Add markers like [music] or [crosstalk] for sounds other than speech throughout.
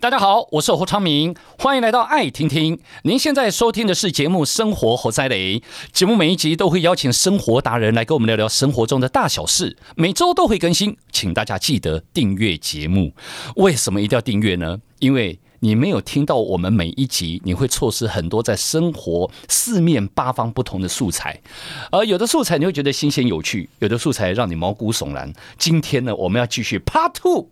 大家好，我是侯昌明，欢迎来到爱听听。您现在收听的是节目《生活猴塞雷》，节目每一集都会邀请生活达人来跟我们聊聊生活中的大小事，每周都会更新，请大家记得订阅节目。为什么一定要订阅呢？因为你没有听到我们每一集，你会错失很多在生活四面八方不同的素材，而有的素材你会觉得新鲜有趣，有的素材让你毛骨悚然。今天呢，我们要继续 Part Two。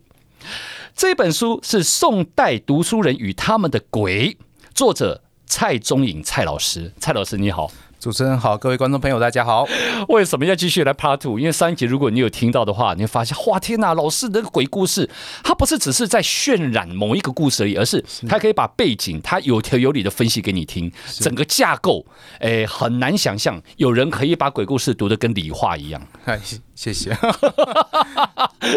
这本书是宋代读书人与他们的鬼，作者蔡宗颖蔡老师。蔡老师你好。主持人好，各位观众朋友大家好。为什么要继续来 Part Two？因为上一集如果你有听到的话，你会发现，哇天哪，老师那个鬼故事，他不是只是在渲染某一个故事而已，而是他可以把背景，他有条有理的分析给你听，整个架构，哎，很难想象有人可以把鬼故事读得跟理化一样。哎，谢谢。[laughs]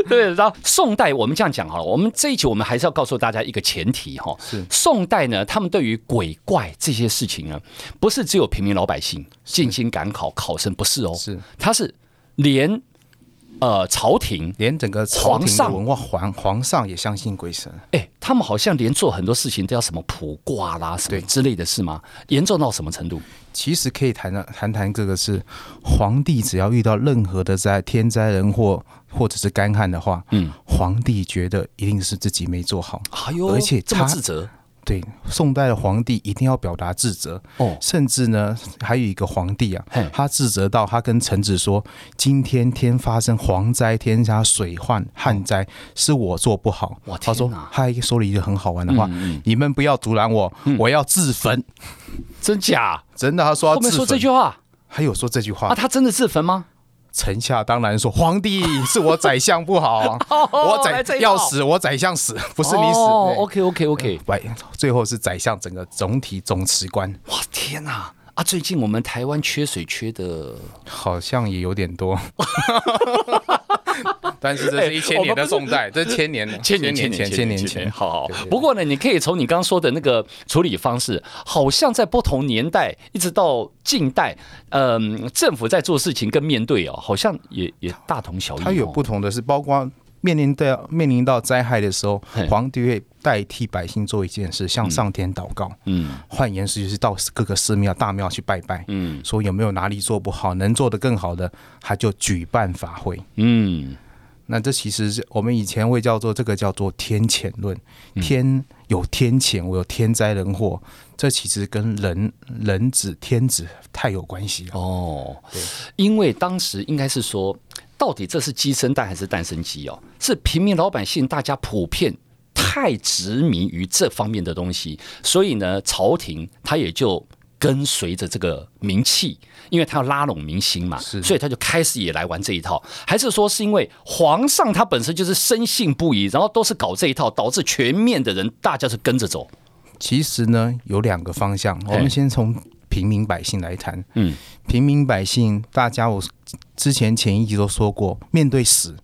对，然后宋代我们这样讲好了，我们这一集我们还是要告诉大家一个前提哈，是宋代呢，他们对于鬼怪这些事情呢，不是只有平民老百姓。进京赶考考生不是哦，是他是连呃朝廷连整个皇上文化皇皇上也相信鬼神，哎，他们好像连做很多事情都要什么卜卦啦什么之类的是吗？严重到什么程度？其实可以谈谈谈谈这个是皇帝只要遇到任何的灾天灾人祸或者是干旱的话，嗯，皇帝觉得一定是自己没做好，哎呦，而且这么自责。对，宋代的皇帝一定要表达自责哦，甚至呢，还有一个皇帝啊，他自责到他跟臣子说：“今天天发生蝗灾，天下水患旱灾，是我做不好。”他说，他还说了一个很好玩的话：“你们不要阻拦我，我要自焚。”真假？真的？他说后面说这句话，还有说这句话啊？他真的自焚吗？臣下当然说，皇帝是我宰相不好，[laughs] 我宰要死，我宰相死，不是你死。哦，OK OK OK，最后是宰相整个总体总辞官。哇，天哪！啊，最近我们台湾缺水缺的，好像也有点多。[laughs] 但是这是一 [laughs] 千年的宋代，这 [laughs] 是千年千年前千年前千年前。好好，不过呢，你可以从你刚刚说的那个处理方式，好像在不同年代一直到近代，嗯，政府在做事情跟面对哦，好像也也大同小异。它有不同的是，包括面临到面临到灾害的时候，皇帝会代替百姓做一件事，向上天祷告。嗯，换言之就是到各个寺庙大庙去拜拜。嗯，说有没有哪里做不好，能做得更好的，他就举办法会。嗯。那这其实是我们以前会叫做这个叫做天谴论，天有天谴，我有天灾人祸，这其实跟人人子天子太有关系了哦。因为当时应该是说，到底这是鸡生蛋还是蛋生鸡哦？是平民老百姓大家普遍太执迷于这方面的东西，所以呢，朝廷他也就。跟随着这个名气，因为他要拉拢民心嘛，所以他就开始也来玩这一套。还是说是因为皇上他本身就是深信不疑，然后都是搞这一套，导致全面的人大家是跟着走。其实呢，有两个方向，我们先从平民百姓来谈。嗯，平民百姓，大家我之前前一集都说过，面对死，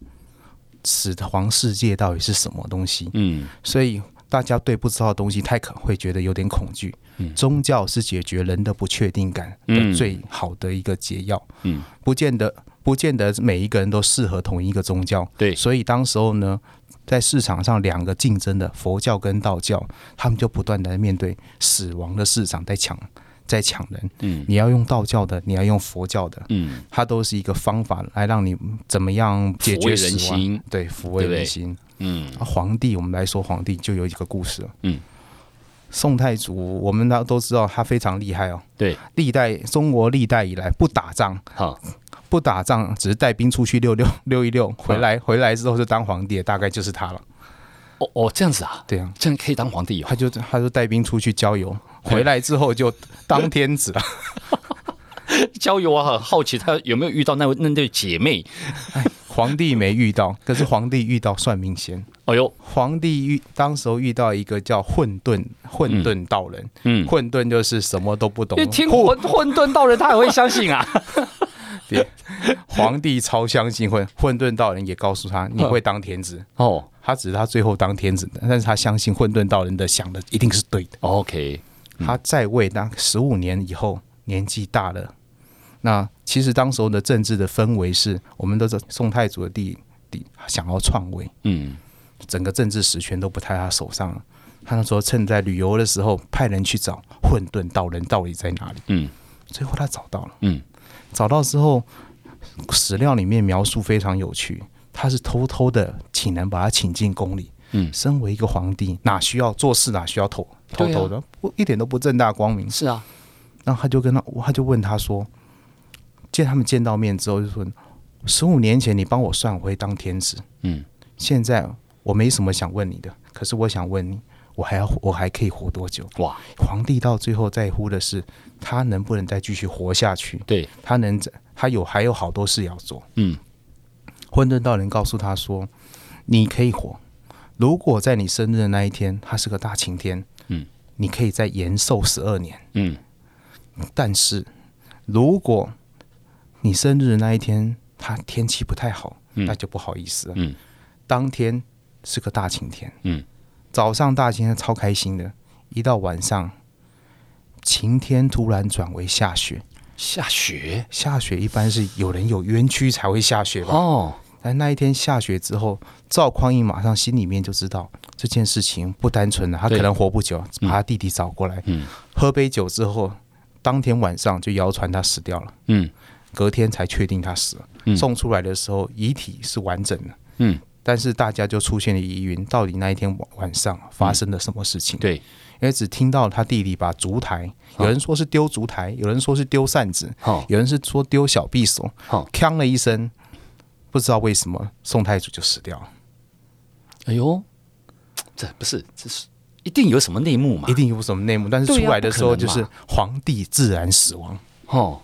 死的皇世界到底是什么东西？嗯，所以。大家对不知道的东西太可会觉得有点恐惧。宗教是解决人的不确定感的最好的一个解药。嗯，不见得不见得每一个人都适合同一个宗教。对，所以当时候呢，在市场上两个竞争的佛教跟道教，他们就不断的面对死亡的市场在抢在抢人。嗯，你要用道教的，你要用佛教的。嗯，它都是一个方法来让你怎么样解决人心？对，抚慰人心。嗯，皇帝，我们来说皇帝就有一个故事了。嗯，宋太祖，我们大家都知道他非常厉害哦。对，历代中国历代以来不打仗，好，不打仗，只是带兵出去溜溜溜一溜，回来回来之后就当皇帝，大概就是他了。哦哦，这样子啊？对啊，这样可以当皇帝？他就他就带兵出去郊游，回来之后就当天子了。[laughs] 郊游，我很好奇他有没有遇到那位那对姐妹。皇帝没遇到，[laughs] 可是皇帝遇到算命仙。哎呦，皇帝遇当时候遇到一个叫混沌混沌道人。嗯，混沌就是什么都不懂。一听混混沌道人，他也会相信啊？[laughs] 对，皇帝超相信混混沌道人，也告诉他你会当天子。哦，他只是他最后当天子的，但是他相信混沌道人的想的一定是对的。OK，他在位当十五年以后，年纪大了。那其实当时候的政治的氛围是，我们都是宋太祖的弟弟想要篡位，嗯，整个政治实权都不在他手上了，他那时候趁在旅游的时候，派人去找混沌道人到底在哪里。嗯，最后他找到了。嗯，找到之后，史料里面描述非常有趣。他是偷偷的请人把他请进宫里。嗯，身为一个皇帝，哪需要做事哪需要偷偷偷的，不一点都不正大光明。是啊，然后他就跟他，他就问他说，见他们见到面之后就说，十五年前你帮我算我会当天子。嗯，现在我没什么想问你的，可是我想问你，我还要我还可以活多久？哇，皇帝到最后在乎的是他能不能再继续活下去。对，他能他有还有好多事要做。嗯。混沌道人告诉他说：“你可以活，如果在你生日的那一天，他是个大晴天，嗯，你可以再延寿十二年，嗯。但是，如果你生日的那一天，他天气不太好，那就不好意思了，嗯。当天是个大晴天，嗯，早上大晴天超开心的，一到晚上，晴天突然转为下雪。”下雪，下雪一般是有人有冤屈才会下雪吧？哦，但那一天下雪之后，赵匡胤马上心里面就知道这件事情不单纯了，他可能活不久，把他弟弟找过来，嗯，喝杯酒之后，当天晚上就谣传他死掉了，嗯，隔天才确定他死了，嗯，送出来的时候遗体是完整的，嗯，但是大家就出现了疑云，到底那一天晚晚上发生了什么事情？嗯，对。因为只听到他弟弟把烛台，有人说是丢烛台，有人说是丢扇子，有人是说丢小匕首，锵了一声，不知道为什么宋太祖就死掉了。哎呦，这不是，这是一定有什么内幕嘛？一定有什么内幕，但是出来的时候就是皇帝自然死亡。哦，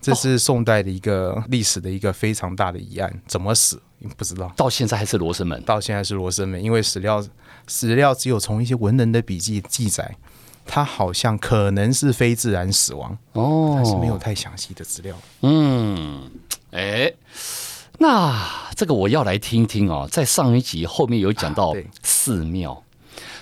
这是宋代的一个历史的一个非常大的疑案，怎么死？不知道，到现在还是罗生门。到现在是罗生门，因为史料史料只有从一些文人的笔记记载，他好像可能是非自然死亡哦，但是没有太详细的资料。嗯，哎，那这个我要来听听哦，在上一集后面有讲到寺庙，啊、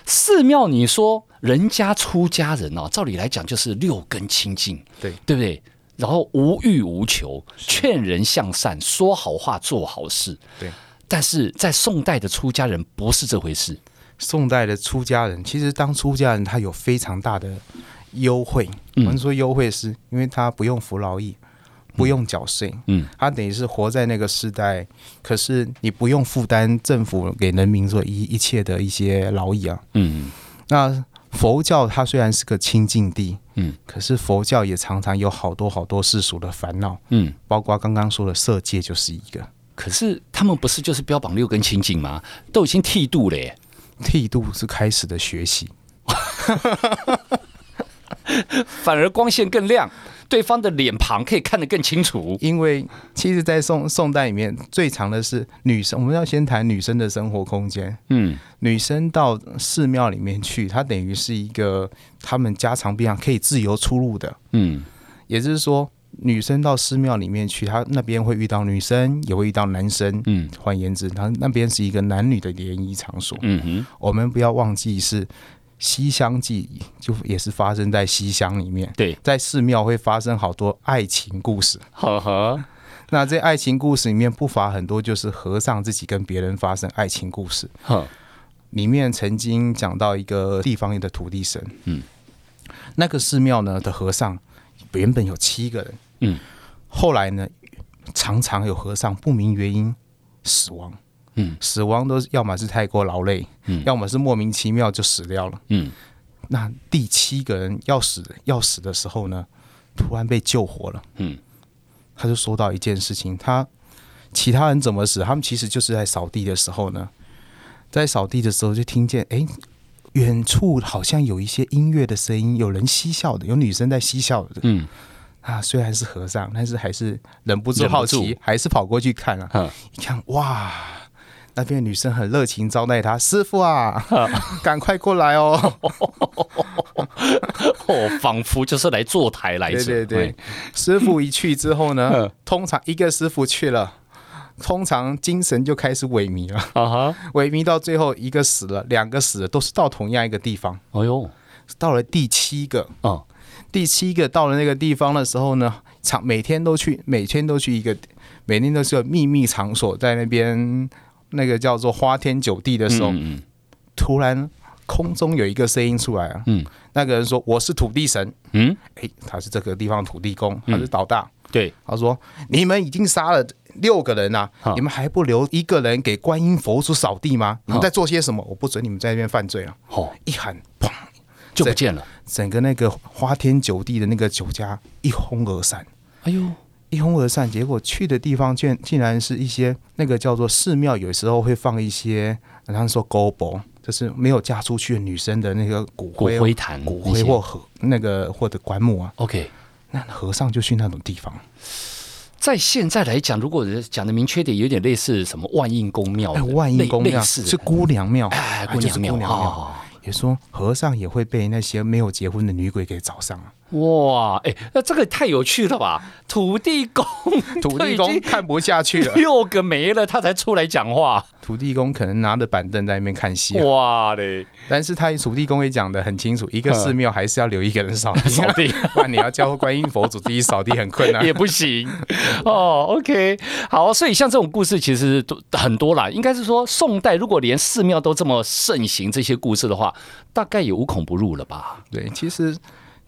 寺庙你说人家出家人哦，照理来讲就是六根清净，对对不对？然后无欲无求，劝人向善，说好话，做好事。对，但是在宋代的出家人不是这回事。宋代的出家人，其实当出家人，他有非常大的优惠。我们说优惠是因为他不用服劳役，不用缴税。嗯，他等于是活在那个时代，可是你不用负担政府给人民做一一切的一些劳役啊。嗯，那。佛教它虽然是个清净地，嗯，可是佛教也常常有好多好多世俗的烦恼，嗯，包括刚刚说的色界就是一个。可是他们不是就是标榜六根清净吗？都已经剃度了耶，剃度是开始的学习，[laughs] 反而光线更亮。对方的脸庞可以看得更清楚，因为其实，在宋宋代里面，最长的是女生。我们要先谈女生的生活空间。嗯，女生到寺庙里面去，她等于是一个他们家常便饭，可以自由出入的。嗯，也就是说，女生到寺庙里面去，她那边会遇到女生，也会遇到男生。嗯，换言之，她那边是一个男女的联谊场所。嗯哼，我们不要忘记是。《西厢记》就也是发生在西厢里面，对，在寺庙会发生好多爱情故事。呵呵，那这爱情故事里面不乏很多就是和尚自己跟别人发生爱情故事。呵，里面曾经讲到一个地方的土地神，嗯，那个寺庙呢的和尚原本有七个人，嗯，后来呢常常有和尚不明原因死亡。嗯，死亡都要么是太过劳累，嗯，要么是莫名其妙就死掉了，嗯。那第七个人要死要死的时候呢，突然被救活了，嗯。他就说到一件事情，他其他人怎么死？他们其实就是在扫地的时候呢，在扫地的时候就听见，哎，远处好像有一些音乐的声音，有人嬉笑的，有女生在嬉笑的，嗯。啊，虽然是和尚，但是还是忍不住好奇，还是跑过去看了，啊，一看，哇！那边女生很热情招待他，师傅啊，[laughs] 赶快过来哦！[laughs] 哦，仿佛就是来坐台来着。对对对，师傅一去之后呢，[laughs] 通常一个师傅去了，通常精神就开始萎靡了。啊哈，萎靡到最后一个死了，两个死了，都是到同样一个地方。哎呦，到了第七个，啊，第七个到了那个地方的时候呢，场每天都去，每天都去一个，每天都是个秘密场所，在那边。那个叫做花天酒地的时候，嗯嗯、突然空中有一个声音出来啊，嗯，那个人说我是土地神，嗯，哎，他是这个地方土地公，他是老大，嗯、对，他说你们已经杀了六个人啊，你们还不留一个人给观音佛祖扫地吗？你们在做些什么？我不准你们在那边犯罪了。哦，一喊，砰，就不见了，整个那个花天酒地的那个酒家一哄而散。哎呦！一哄而散，结果去的地方竟竟然是一些那个叫做寺庙，有时候会放一些，好像说勾博，就是没有嫁出去的女生的那个骨灰、骨灰坛、骨灰或和那个或者棺木啊。OK，那和尚就去那种地方。在现在来讲，如果讲的明确点，有点类似什么万应公庙、哎，万应公庙是姑娘庙，哎，姑娘庙也说和尚也会被那些没有结婚的女鬼给找上啊！哇，哎，那这个太有趣了吧？[laughs] 土地公，土地公看不下去了，六个没了，他才出来讲话。土地公可能拿着板凳在那边看戏，啊。哇嘞！但是他土地公也讲得很清楚，一个寺庙还是要留一个人扫地，[laughs] 扫地，不然你要教观音佛祖自己扫地很困难，也不行。哦，OK，好，所以像这种故事其实都很多啦。应该是说，宋代如果连寺庙都这么盛行这些故事的话，大概也无孔不入了吧？对，其实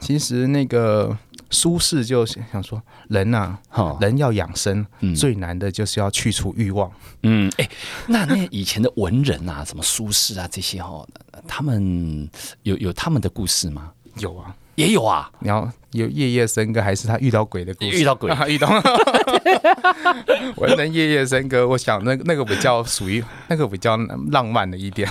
其实那个苏轼就想说，人呐，人要养生，最难的就是要去除欲望。嗯，哎，那那以前的文人啊，什么苏轼啊这些哈，他们有有他们的故事吗？有啊，也有啊。然后有夜夜笙歌，还是他遇到鬼的故事？遇到鬼，[laughs] 遇到文人夜夜笙歌，我想那那个比较属于那个比较浪漫的一点。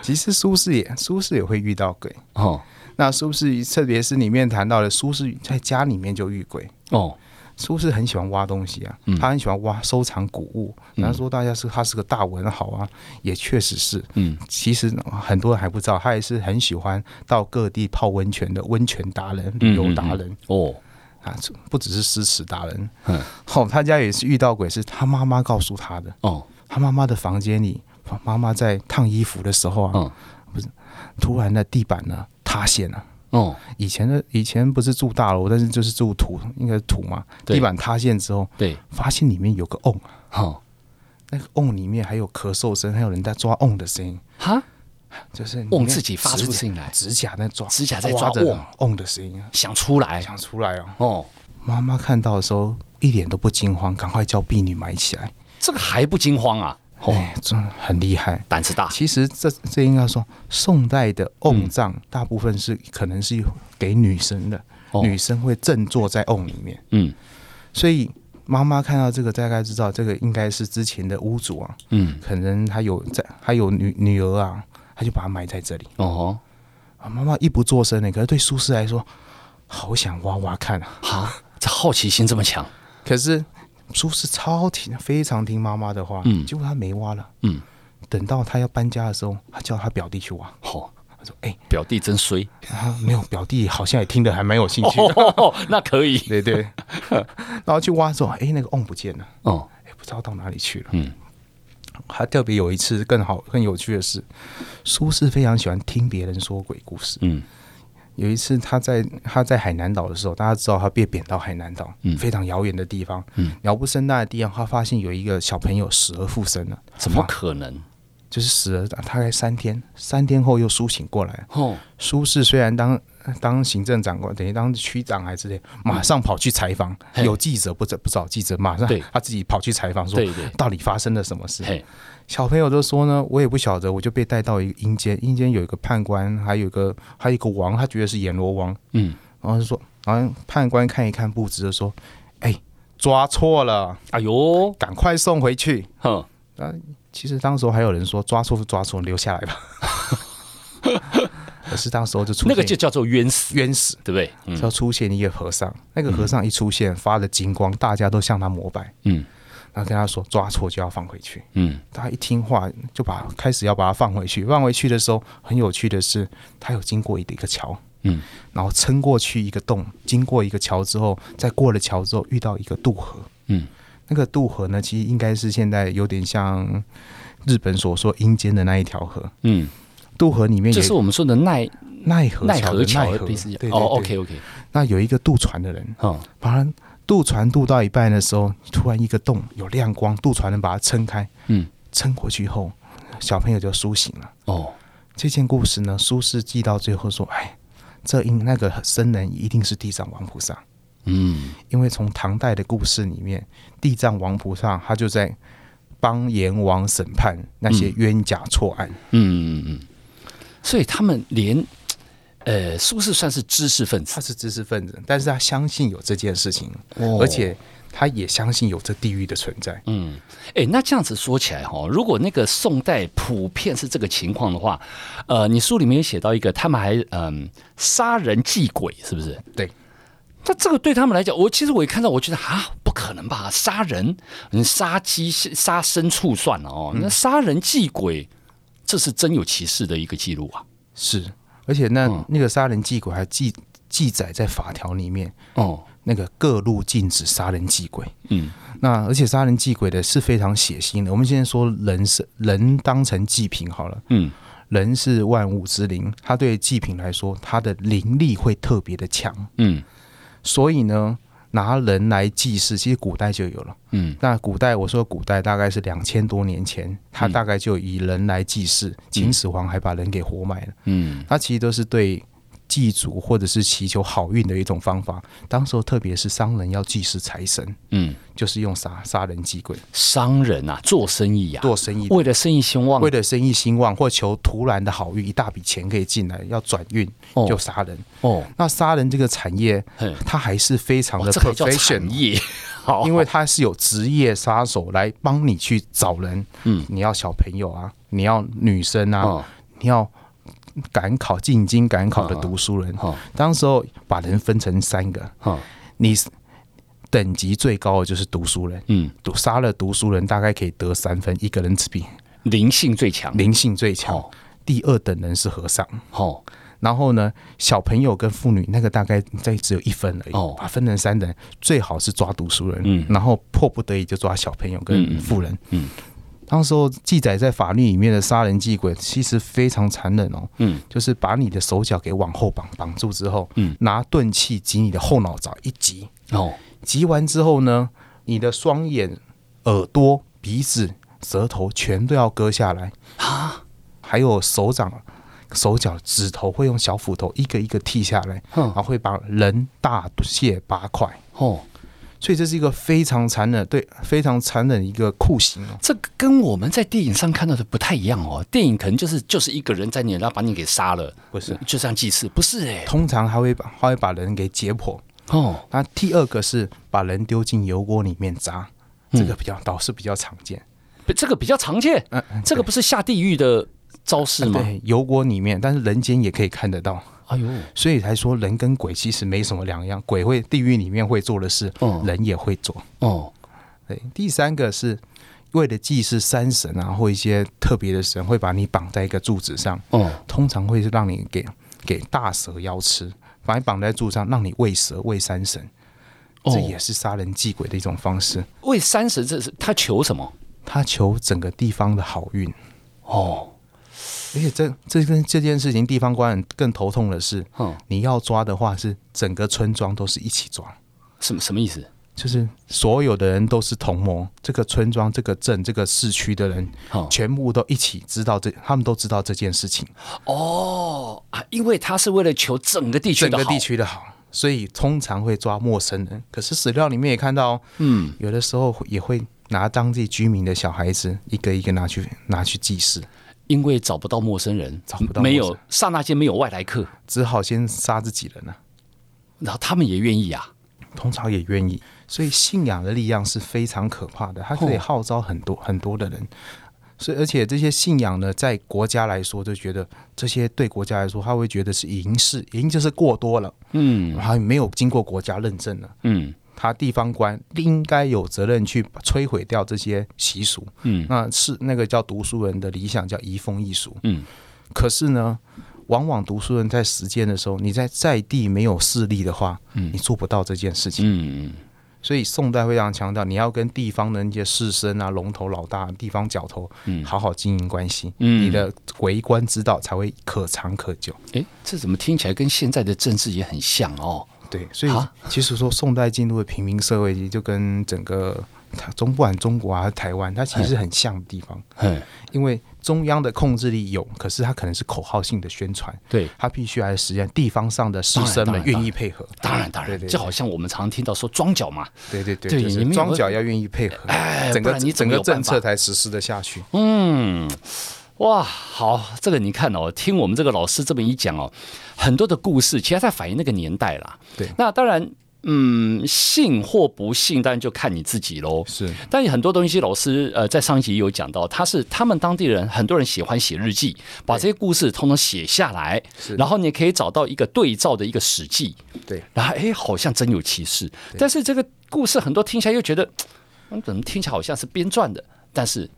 其实苏轼也苏轼也会遇到鬼哦。那苏轼特别是里面谈到的苏轼在家里面就遇鬼哦。苏轼很喜欢挖东西啊，他很喜欢挖收藏古物。然后说大家是他是个大文豪啊，也确实是。嗯，其实很多人还不知道，他也是很喜欢到各地泡温泉的温泉达人、旅游达人哦。啊，不只是诗词达人。嗯，哦，他家也是遇到鬼，是他妈妈告诉他的。哦，他妈妈的房间里，妈妈在烫衣服的时候啊，不是突然的地板呢塌陷了。哦，以前的以前不是住大楼，但是就是住土，应该是土嘛。地板塌陷之后，对，发现里面有个瓮，哈，那个瓮里面还有咳嗽声，还有人在抓瓮的声音，哈，就是瓮自己发出声音来，指甲在抓，指甲在抓瓮。瓮的声音，想出来，想出来哦。哦，妈妈看到的时候一点都不惊慌，赶快叫婢女埋起来。这个还不惊慌啊？哦，真的很厉害，胆子大。其实这这应该说，宋代的瓮葬大部分是可能是给女生的，嗯、女生会正坐在瓮里面。嗯，所以妈妈看到这个，大概知道这个应该是之前的屋主啊。嗯，可能他有在，他有女女儿啊，他就把它埋在这里。哦，啊，妈妈一不做声呢，可是对苏轼来说，好想挖挖看啊！哈，这好奇心这么强，可是。苏轼超听，非常听妈妈的话。嗯，结果他没挖了。嗯，等到他要搬家的时候，他叫他表弟去挖。好，他说：“哎，表弟真衰。”啊，没有，表弟好像也听得还蛮有兴趣的。哦，那可以。对 [laughs] 对。然后去挖的时候，哎，那个瓮不见了。哦，哎，不知道到哪里去了。嗯，还特别有一次更好、更有趣的是，苏轼非常喜欢听别人说鬼故事。嗯。有一次，他在他在海南岛的时候，大家知道他被贬到海南岛，嗯，非常遥远的地方，嗯，鸟不生蛋的地方，他发现有一个小朋友死而复生了，怎么可能？就是死了大概三天，三天后又苏醒过来。哦，苏轼虽然当当行政长官，等于当区长还是之类，马上跑去采访，有记者不找不找记者，马上他自己跑去采访，说到底发生了什么事？小朋友都说呢，我也不晓得，我就被带到一个阴间，阴间有一个判官，还有一个还有一个王，他觉得是阎罗王，嗯，然后就说，然后判官看一看布置，就说，哎，抓错了，哎呦，赶快送回去，哼，啊。其实当时还有人说抓错就抓错，留下来吧。[laughs] 可是当时候就出现那个就叫做冤死，冤死，对不对？嗯、就出现一个和尚，那个和尚一出现发了金光，大家都向他膜拜。嗯，然后跟他说抓错就要放回去。嗯，他一听话就把开始要把他放回去。放回去的时候，很有趣的是，他有经过一个一个桥，嗯，然后撑过去一个洞，经过一个桥之后，再过了桥之后遇到一个渡河，嗯。那个渡河呢，其实应该是现在有点像日本所说阴间的那一条河。嗯，渡河里面就是我们说的奈奈何奈河桥的意思。哦，OK OK。那有一个渡船的人，哦，把他渡船渡到一半的时候，突然一个洞有亮光，渡船人把它撑开，嗯，撑过去后，小朋友就苏醒了。哦，这件故事呢，苏轼记到最后说：“哎，这应那个僧人一定是地藏王菩萨。”嗯，因为从唐代的故事里面，地藏王菩萨他就在帮阎王审判那些冤假错案。嗯嗯嗯，所以他们连。呃，苏轼算是知识分子，他是知识分子，但是他相信有这件事情，哦、而且他也相信有这地狱的存在。嗯，哎，那这样子说起来哈，如果那个宋代普遍是这个情况的话，呃，你书里面也写到一个，他们还嗯杀人祭鬼，是不是？对。那这个对他们来讲，我其实我一看到，我觉得啊，不可能吧？杀人，你杀鸡、杀牲畜算了哦，那杀人祭鬼，这是真有其事的一个记录啊。是。而且那那个杀人祭鬼还记记载在法条里面哦，那个各路禁止杀人祭鬼。嗯，那而且杀人祭鬼的是非常血腥的。我们现在说人是人当成祭品好了，嗯，人是万物之灵，他对祭品来说，他的灵力会特别的强。嗯，所以呢。拿人来祭祀，其实古代就有了。嗯，那古代我说古代大概是两千多年前，他大概就以人来祭祀。嗯、秦始皇还把人给活埋了。嗯，他其实都是对。祭祖或者是祈求好运的一种方法。当时候，特别是商人要祭祀财神，嗯，就是用杀杀人祭鬼。商人啊，做生意啊，做生意，为了生意兴旺，为了生意兴旺，或求突然的好运，一大笔钱可以进来，要转运就杀人。哦，那杀人这个产业，它还是非常的 profession 业，[laughs] 因为它是有职业杀手来帮你去找人。嗯，你要小朋友啊，你要女生啊，你要。赶考进京赶考的读书人，当时候把人分成三个，你等级最高的就是读书人，嗯，读杀了读书人大概可以得三分，一个人之比灵性最强，灵性最强。第二等人是和尚，然后呢，小朋友跟妇女那个大概在只有一分而已，把分成三等，最好是抓读书人，嗯。然后迫不得已就抓小朋友跟妇人，嗯。当时候记载在法律里面的杀人祭鬼，其实非常残忍哦。嗯，就是把你的手脚给往后绑绑住之后，嗯，拿钝器击你的后脑勺一击，哦，击完之后呢，你的双眼、耳朵、鼻子、舌头全都要割下来。啊，还有手掌、手脚、指头会用小斧头一个一个剃下来，然后会把人大卸八块，哦。所以这是一个非常残忍，对，非常残忍的一个酷刑哦。这个跟我们在电影上看到的不太一样哦。电影可能就是就是一个人在你，然后把你给杀了，不是？就这样祭祀，不是哎。通常还会把他会把人给解剖哦。那第二个是把人丢进油锅里面炸，这个比较倒是比较常见。这个比较常见，嗯，这个不是下地狱的招式吗？对，油锅里面，但是人间也可以看得到。哎呦，所以才说人跟鬼其实没什么两样，鬼会地狱里面会做的事，人也会做。哦，对，第三个是为了祭祀山神啊，或一些特别的神，会把你绑在一个柱子上。哦，通常会是让你给给大蛇妖吃，把你绑在柱上，让你喂蛇喂山神。这也是杀人祭鬼的一种方式。喂山神，这是他求什么？他求整个地方的好运。哦。而且这这跟这件事情，地方官更头痛的是，嗯，你要抓的话是整个村庄都是一起抓，什么什么意思？就是所有的人都是同谋，这个村庄、这个镇、这个市区的人，全部都一起知道这，他们都知道这件事情。哦啊，因为他是为了求整个地区整个地区的好，所以通常会抓陌生人。可是史料里面也看到，嗯，有的时候也会拿当地居民的小孩子一个一个拿去拿去祭祀。因为找不到陌生人，找不到没有刹那间没有外来客，只好先杀自己人了。然后他们也愿意啊，通常也愿意。所以信仰的力量是非常可怕的，它可以号召很多很多的人。所以而且这些信仰呢，在国家来说就觉得这些对国家来说，他会觉得是淫事，淫就是过多了，嗯，还没有经过国家认证了，嗯。他地方官应该有责任去摧毁掉这些习俗，嗯，那是那个叫读书人的理想叫移风易俗，嗯，可是呢，往往读书人在实践的时候，你在在地没有势力的话，嗯，你做不到这件事情，嗯嗯，所以宋代非常强调，你要跟地方的那些士绅啊、龙头老大、地方角头，嗯，好好经营关系，嗯，你的为官之道才会可长可久。诶，这怎么听起来跟现在的政治也很像哦？对，所以其实说宋代进入的平民社会，就跟整个中不管中国啊、台湾，它其实很像的地方。嗯，因为中央的控制力有，可是它可能是口号性的宣传。对，它必须来实现地方上的士绅们愿意配合。当然，当然，对对，就好像我们常常听到说庄脚嘛。对对对，对，庄脚要愿意配合，哎，整个你整个政策才实施的下去。嗯。哇，好，这个你看哦，听我们这个老师这么一讲哦，很多的故事，其实在反映那个年代啦。对，那当然，嗯，信或不信，当然就看你自己喽。是，但很多东西，老师呃，在上一集有讲到，他是他们当地人，很多人喜欢写日记，把这些故事通通写下来，是，然后你可以找到一个对照的一个史记。对，然后哎，好像真有其事，但是这个故事很多听起来又觉得，嗯，怎么听起来好像是编撰的，但是。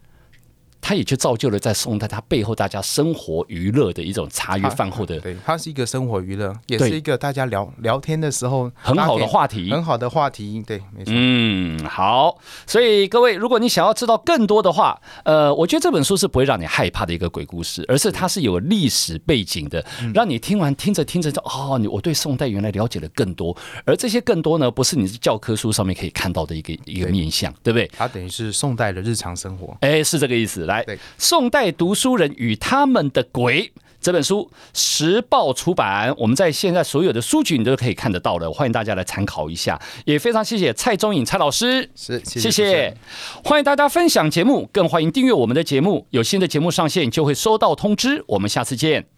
他也就造就了在宋代，它背后大家生活娱乐的一种茶余饭后的，对，它是一个生活娱乐，也是一个大家聊聊天的时候很好的话题，很好的话题，对，没错。嗯，好，所以各位，如果你想要知道更多的话，呃，我觉得这本书是不会让你害怕的一个鬼故事，而是它是有历史背景的，让你听完听着听着就哦，你我对宋代原来了解了更多，而这些更多呢，不是你教科书上面可以看到的一个一个面相，对不对？它等于是宋代的日常生活，哎，是这个意思，来。对，宋代读书人与他们的鬼这本书，时报出版，我们在现在所有的书局你都可以看得到的，欢迎大家来参考一下。也非常谢谢蔡宗颖蔡老师，是谢谢，欢迎大家分享节目，更欢迎订阅我们的节目，有新的节目上线就会收到通知。我们下次见。